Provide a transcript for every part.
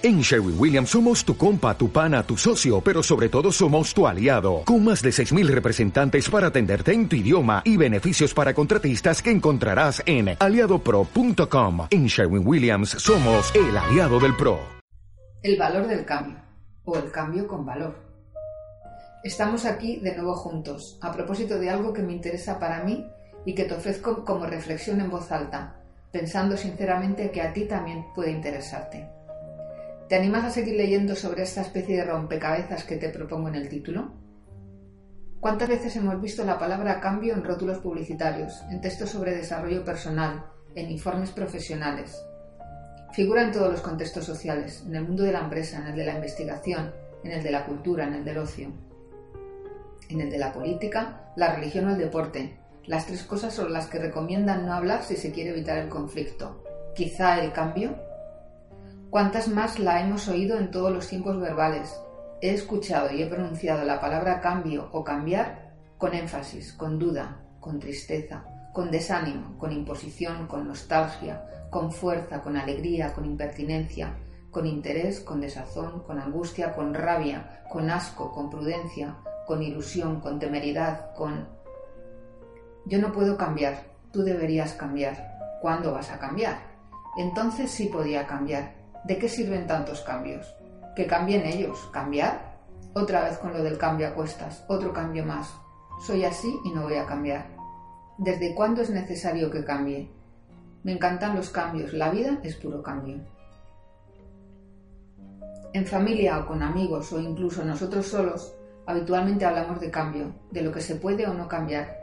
En Sherwin Williams somos tu compa, tu pana, tu socio, pero sobre todo somos tu aliado, con más de 6.000 representantes para atenderte en tu idioma y beneficios para contratistas que encontrarás en aliadopro.com. En Sherwin Williams somos el aliado del PRO. El valor del cambio, o el cambio con valor. Estamos aquí de nuevo juntos, a propósito de algo que me interesa para mí y que te ofrezco como reflexión en voz alta, pensando sinceramente que a ti también puede interesarte. ¿Te animas a seguir leyendo sobre esta especie de rompecabezas que te propongo en el título? ¿Cuántas veces hemos visto la palabra cambio en rótulos publicitarios, en textos sobre desarrollo personal, en informes profesionales? Figura en todos los contextos sociales, en el mundo de la empresa, en el de la investigación, en el de la cultura, en el del ocio, en el de la política, la religión o el deporte, las tres cosas sobre las que recomiendan no hablar si se quiere evitar el conflicto. Quizá el cambio ¿Cuántas más la hemos oído en todos los tiempos verbales? He escuchado y he pronunciado la palabra cambio o cambiar con énfasis, con duda, con tristeza, con desánimo, con imposición, con nostalgia, con fuerza, con alegría, con impertinencia, con interés, con desazón, con angustia, con rabia, con asco, con prudencia, con ilusión, con temeridad, con... Yo no puedo cambiar, tú deberías cambiar. ¿Cuándo vas a cambiar? Entonces sí podía cambiar, ¿De qué sirven tantos cambios? Que cambien ellos. ¿Cambiar? Otra vez con lo del cambio a cuestas. Otro cambio más. Soy así y no voy a cambiar. ¿Desde cuándo es necesario que cambie? Me encantan los cambios. La vida es puro cambio. En familia o con amigos o incluso nosotros solos, habitualmente hablamos de cambio, de lo que se puede o no cambiar,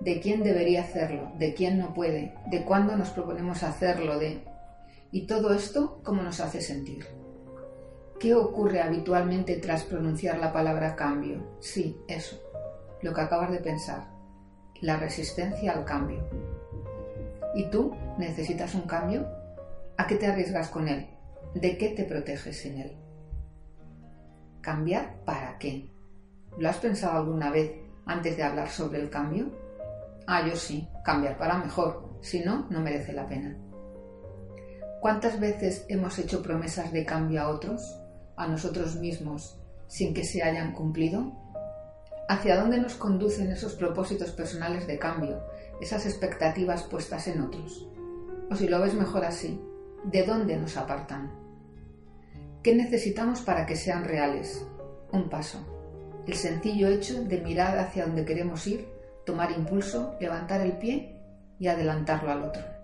de quién debería hacerlo, de quién no puede, de cuándo nos proponemos hacerlo, de ¿Y todo esto cómo nos hace sentir? ¿Qué ocurre habitualmente tras pronunciar la palabra cambio? Sí, eso, lo que acabas de pensar, la resistencia al cambio. ¿Y tú necesitas un cambio? ¿A qué te arriesgas con él? ¿De qué te proteges sin él? ¿Cambiar para qué? ¿Lo has pensado alguna vez antes de hablar sobre el cambio? Ah, yo sí, cambiar para mejor, si no, no merece la pena. ¿Cuántas veces hemos hecho promesas de cambio a otros, a nosotros mismos, sin que se hayan cumplido? ¿Hacia dónde nos conducen esos propósitos personales de cambio, esas expectativas puestas en otros? O si lo ves mejor así, ¿de dónde nos apartan? ¿Qué necesitamos para que sean reales? Un paso. El sencillo hecho de mirar hacia donde queremos ir, tomar impulso, levantar el pie y adelantarlo al otro.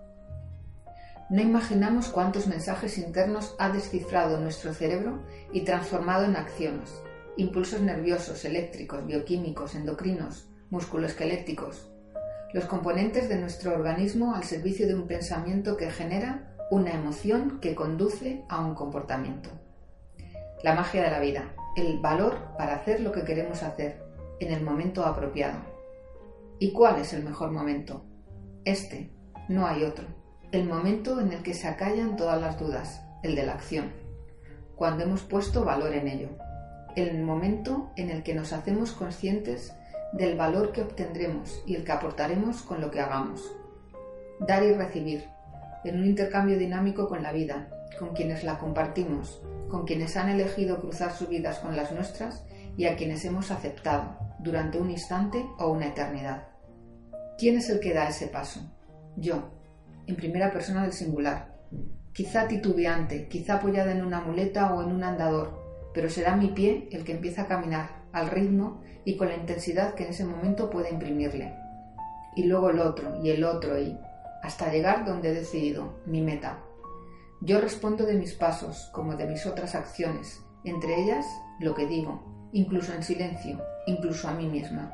No imaginamos cuántos mensajes internos ha descifrado nuestro cerebro y transformado en acciones, impulsos nerviosos, eléctricos, bioquímicos, endocrinos, musculoesqueléticos, los componentes de nuestro organismo al servicio de un pensamiento que genera una emoción que conduce a un comportamiento. La magia de la vida, el valor para hacer lo que queremos hacer en el momento apropiado. ¿Y cuál es el mejor momento? Este, no hay otro el momento en el que se acallan todas las dudas, el de la acción, cuando hemos puesto valor en ello, el momento en el que nos hacemos conscientes del valor que obtendremos y el que aportaremos con lo que hagamos. Dar y recibir, en un intercambio dinámico con la vida, con quienes la compartimos, con quienes han elegido cruzar sus vidas con las nuestras y a quienes hemos aceptado durante un instante o una eternidad. ¿Quién es el que da ese paso? Yo, en primera persona del singular, quizá titubeante, quizá apoyada en una muleta o en un andador, pero será mi pie el que empieza a caminar al ritmo y con la intensidad que en ese momento pueda imprimirle. Y luego el otro y el otro y hasta llegar donde he decidido, mi meta. Yo respondo de mis pasos como de mis otras acciones, entre ellas lo que digo, incluso en silencio, incluso a mí misma.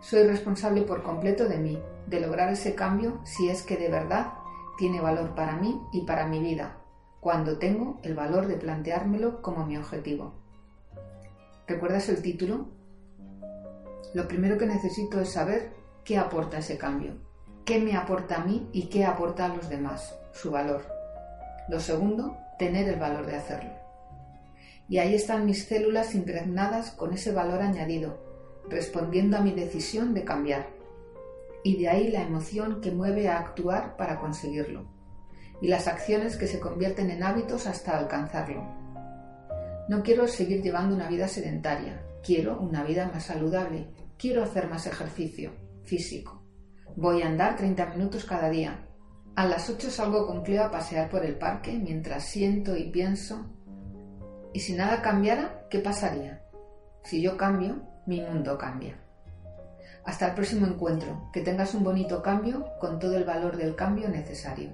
Soy responsable por completo de mí, de lograr ese cambio si es que de verdad tiene valor para mí y para mi vida, cuando tengo el valor de planteármelo como mi objetivo. ¿Recuerdas el título? Lo primero que necesito es saber qué aporta ese cambio, qué me aporta a mí y qué aporta a los demás, su valor. Lo segundo, tener el valor de hacerlo. Y ahí están mis células impregnadas con ese valor añadido, respondiendo a mi decisión de cambiar. Y de ahí la emoción que mueve a actuar para conseguirlo. y las acciones que se convierten en hábitos hasta alcanzarlo. No quiero seguir llevando una vida sedentaria, quiero una vida más saludable, quiero hacer más ejercicio físico. Voy a andar 30 minutos cada día. A las 8 salgo con Cleo a pasear por el parque mientras siento y pienso. ¿Y si nada cambiara, qué pasaría? Si yo cambio, mi mundo cambia. Hasta el próximo encuentro. Que tengas un bonito cambio con todo el valor del cambio necesario.